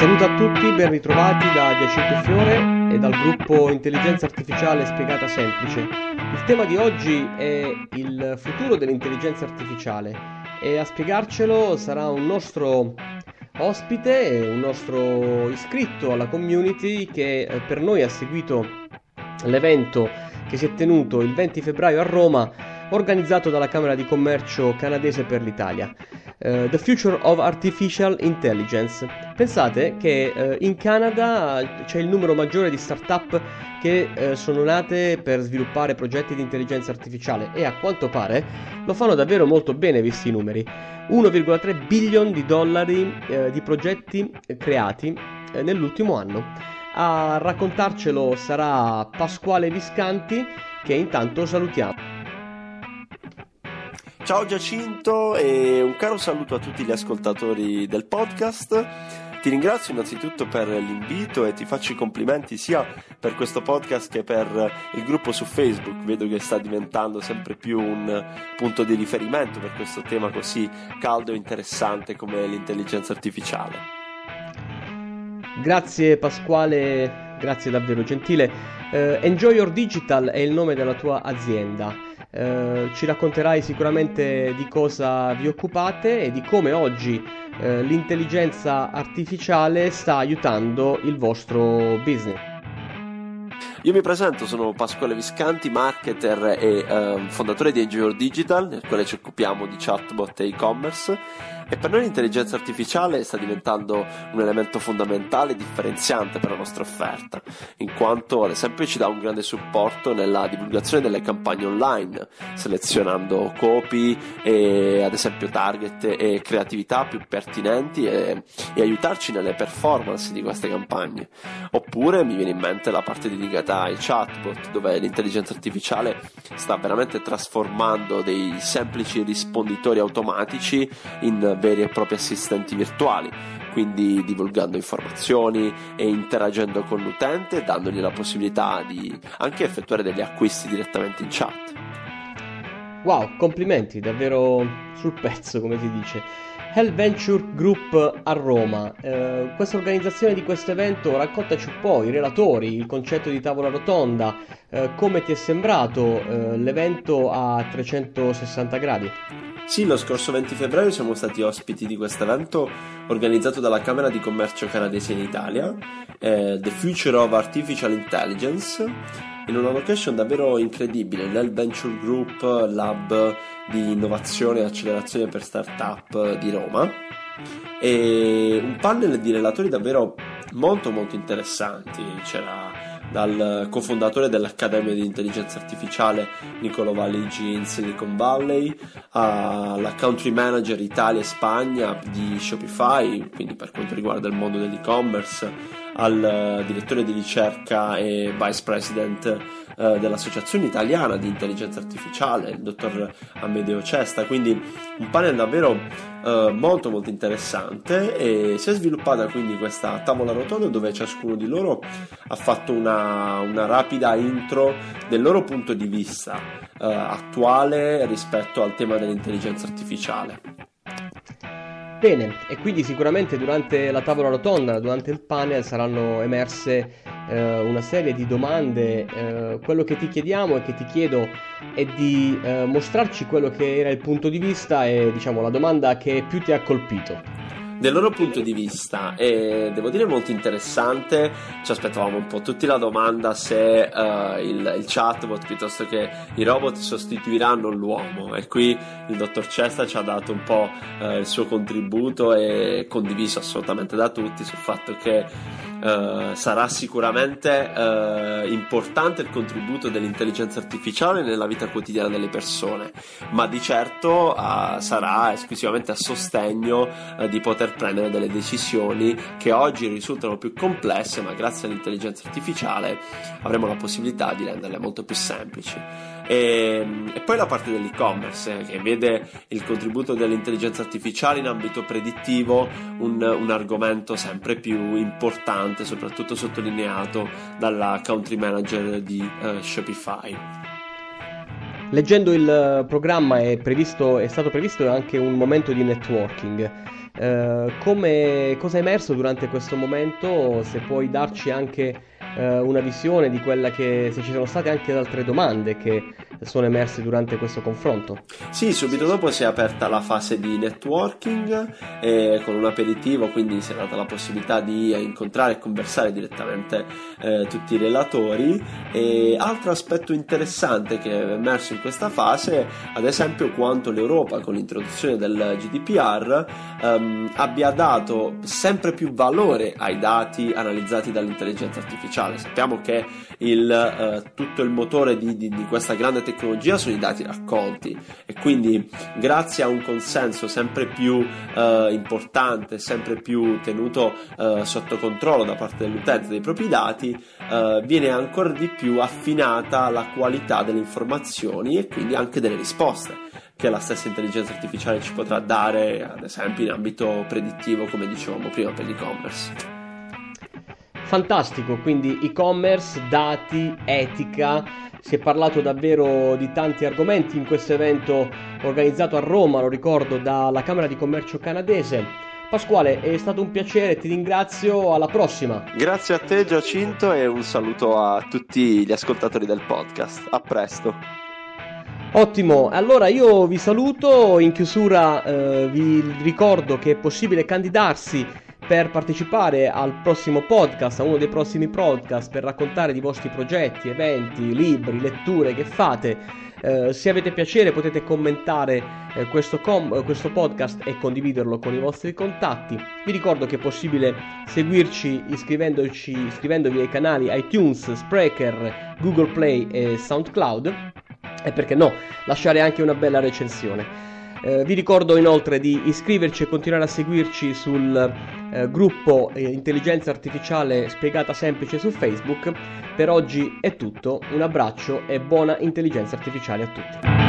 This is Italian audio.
Saluto a tutti, ben ritrovati da Giacinto Fiore e dal gruppo Intelligenza Artificiale Spiegata Semplice. Il tema di oggi è il futuro dell'intelligenza artificiale e a spiegarcelo sarà un nostro ospite, un nostro iscritto alla community che eh, per noi ha seguito l'evento che si è tenuto il 20 febbraio a Roma organizzato dalla Camera di Commercio canadese per l'Italia. Uh, the Future of Artificial Intelligence. Pensate che uh, in Canada c'è il numero maggiore di start-up che uh, sono nate per sviluppare progetti di intelligenza artificiale e a quanto pare lo fanno davvero molto bene visti i numeri. 1,3 billion di dollari di progetti creati nell'ultimo anno. A raccontarcelo sarà Pasquale Viscanti che intanto salutiamo. Ciao Giacinto e un caro saluto a tutti gli ascoltatori del podcast. Ti ringrazio innanzitutto per l'invito e ti faccio i complimenti sia per questo podcast che per il gruppo su Facebook. Vedo che sta diventando sempre più un punto di riferimento per questo tema così caldo e interessante come l'intelligenza artificiale. Grazie Pasquale, grazie davvero gentile. Uh, Enjoy Your Digital è il nome della tua azienda. Eh, ci racconterai sicuramente di cosa vi occupate e di come oggi eh, l'intelligenza artificiale sta aiutando il vostro business. Io mi presento, sono Pasquale Viscanti, marketer e eh, fondatore di Enjoy Digital, nel quale ci occupiamo di chatbot e e-commerce e per noi l'intelligenza artificiale sta diventando un elemento fondamentale e differenziante per la nostra offerta, in quanto ad esempio ci dà un grande supporto nella divulgazione delle campagne online, selezionando copy e ad esempio target e creatività più pertinenti e, e aiutarci nelle performance di queste campagne. Oppure mi viene in mente la parte dedicata ai chatbot, dove l'intelligenza artificiale sta veramente trasformando dei semplici risponditori automatici in veri e propri assistenti virtuali, quindi divulgando informazioni e interagendo con l'utente, dandogli la possibilità di anche effettuare degli acquisti direttamente in chat. Wow, complimenti, davvero sul pezzo, come si dice. Hell Venture Group a Roma. Eh, questa organizzazione di questo evento, raccontaci un po' i relatori, il concetto di tavola rotonda, eh, come ti è sembrato eh, l'evento a 360 gradi? Sì, lo scorso 20 febbraio siamo stati ospiti di questo evento organizzato dalla Camera di Commercio canadese in Italia, eh, The Future of Artificial Intelligence, in una location davvero incredibile, nel Venture Group Lab di innovazione e accelerazione per startup di Roma. E un panel di relatori davvero molto molto interessanti. C'era dal cofondatore dell'Accademia di Intelligenza Artificiale Nicolo Valligi in Silicon Valley alla country manager Italia e Spagna di Shopify, quindi per quanto riguarda il mondo dell'e-commerce, al direttore di ricerca e vice president eh, dell'Associazione Italiana di Intelligenza Artificiale, il dottor Amedeo Cesta, quindi un panel davvero eh, molto molto interessante e si è sviluppata quindi questa tavola rotonda dove ciascuno di loro ha fatto una, una rapida intro del loro punto di vista eh, attuale rispetto al tema dell'intelligenza artificiale. Bene, e quindi sicuramente durante la tavola rotonda, durante il panel saranno emerse eh, una serie di domande. Eh, quello che ti chiediamo e che ti chiedo è di eh, mostrarci quello che era il punto di vista e diciamo la domanda che più ti ha colpito. Del loro punto di vista è, devo dire, molto interessante. Ci aspettavamo un po' tutti la domanda se uh, il, il, chatbot piuttosto che i robot sostituiranno l'uomo. E qui il dottor Cesta ci ha dato un po' uh, il suo contributo e condiviso assolutamente da tutti sul fatto che Uh, sarà sicuramente uh, importante il contributo dell'intelligenza artificiale nella vita quotidiana delle persone, ma di certo uh, sarà esclusivamente a sostegno di poter prendere delle decisioni che oggi risultano più complesse, ma grazie all'intelligenza artificiale avremo la possibilità di renderle molto più semplici. E, e, poi la parte dell'e-commerce che vede il contributo dell'intelligenza artificiale in ambito predittivo un, un argomento sempre più importante, soprattutto sottolineato dalla country manager di uh, Shopify. Leggendo il programma è, previsto, è stato previsto anche un momento di networking. Eh, come, cosa è emerso durante questo momento? Se puoi darci anche eh, una visione di quella che se ci sono state anche altre domande che sono emerse durante questo confronto. Sì, subito dopo si è aperta la fase di networking eh, con un aperitivo, quindi si è data la possibilità di incontrare e conversare direttamente eh, tutti i relatori. E altro aspetto interessante che è emerso in questa fase, ad esempio, quanto l'Europa con l'introduzione del GDPR ehm, abbia dato sempre più valore ai dati analizzati dall'intelligenza artificiale. Sappiamo che il, eh, tutto il motore di, di, di questa grande tecnologia tecnologia sono i dati raccolti e quindi grazie a un consenso sempre più eh, importante, sempre più tenuto eh, sotto controllo da parte dell'utente dei propri dati, eh, viene ancora di più affinata la qualità delle informazioni e quindi anche delle risposte che la stessa intelligenza artificiale ci potrà dare, ad esempio in ambito predittivo, come dicevamo prima per l'e-commerce. Fantastico, quindi e-commerce, dati, etica, si è parlato davvero di tanti argomenti in questo evento organizzato a Roma, lo ricordo, dalla Camera di Commercio canadese. Pasquale, è stato un piacere, ti ringrazio, alla prossima. Grazie a te Giacinto e un saluto a tutti gli ascoltatori del podcast. A presto. Ottimo, allora io vi saluto, in chiusura eh, vi ricordo che è possibile candidarsi per partecipare al prossimo podcast, a uno dei prossimi podcast, per raccontare di vostri progetti, eventi, libri, letture che fate. Eh, se avete piacere potete commentare eh, questo, com- questo, podcast e condividerlo con i vostri contatti. Vi ricordo che è possibile seguirci iscrivendovi ai canali iTunes, Spreaker, Google Play e SoundCloud e perché no, lasciare anche una bella recensione. Eh, vi ricordo inoltre di iscriverci e continuare a seguirci sul eh, gruppo eh, Intelligenza Artificiale Spiegata Semplice su Facebook. Per oggi è tutto, un abbraccio e buona intelligenza artificiale a tutti.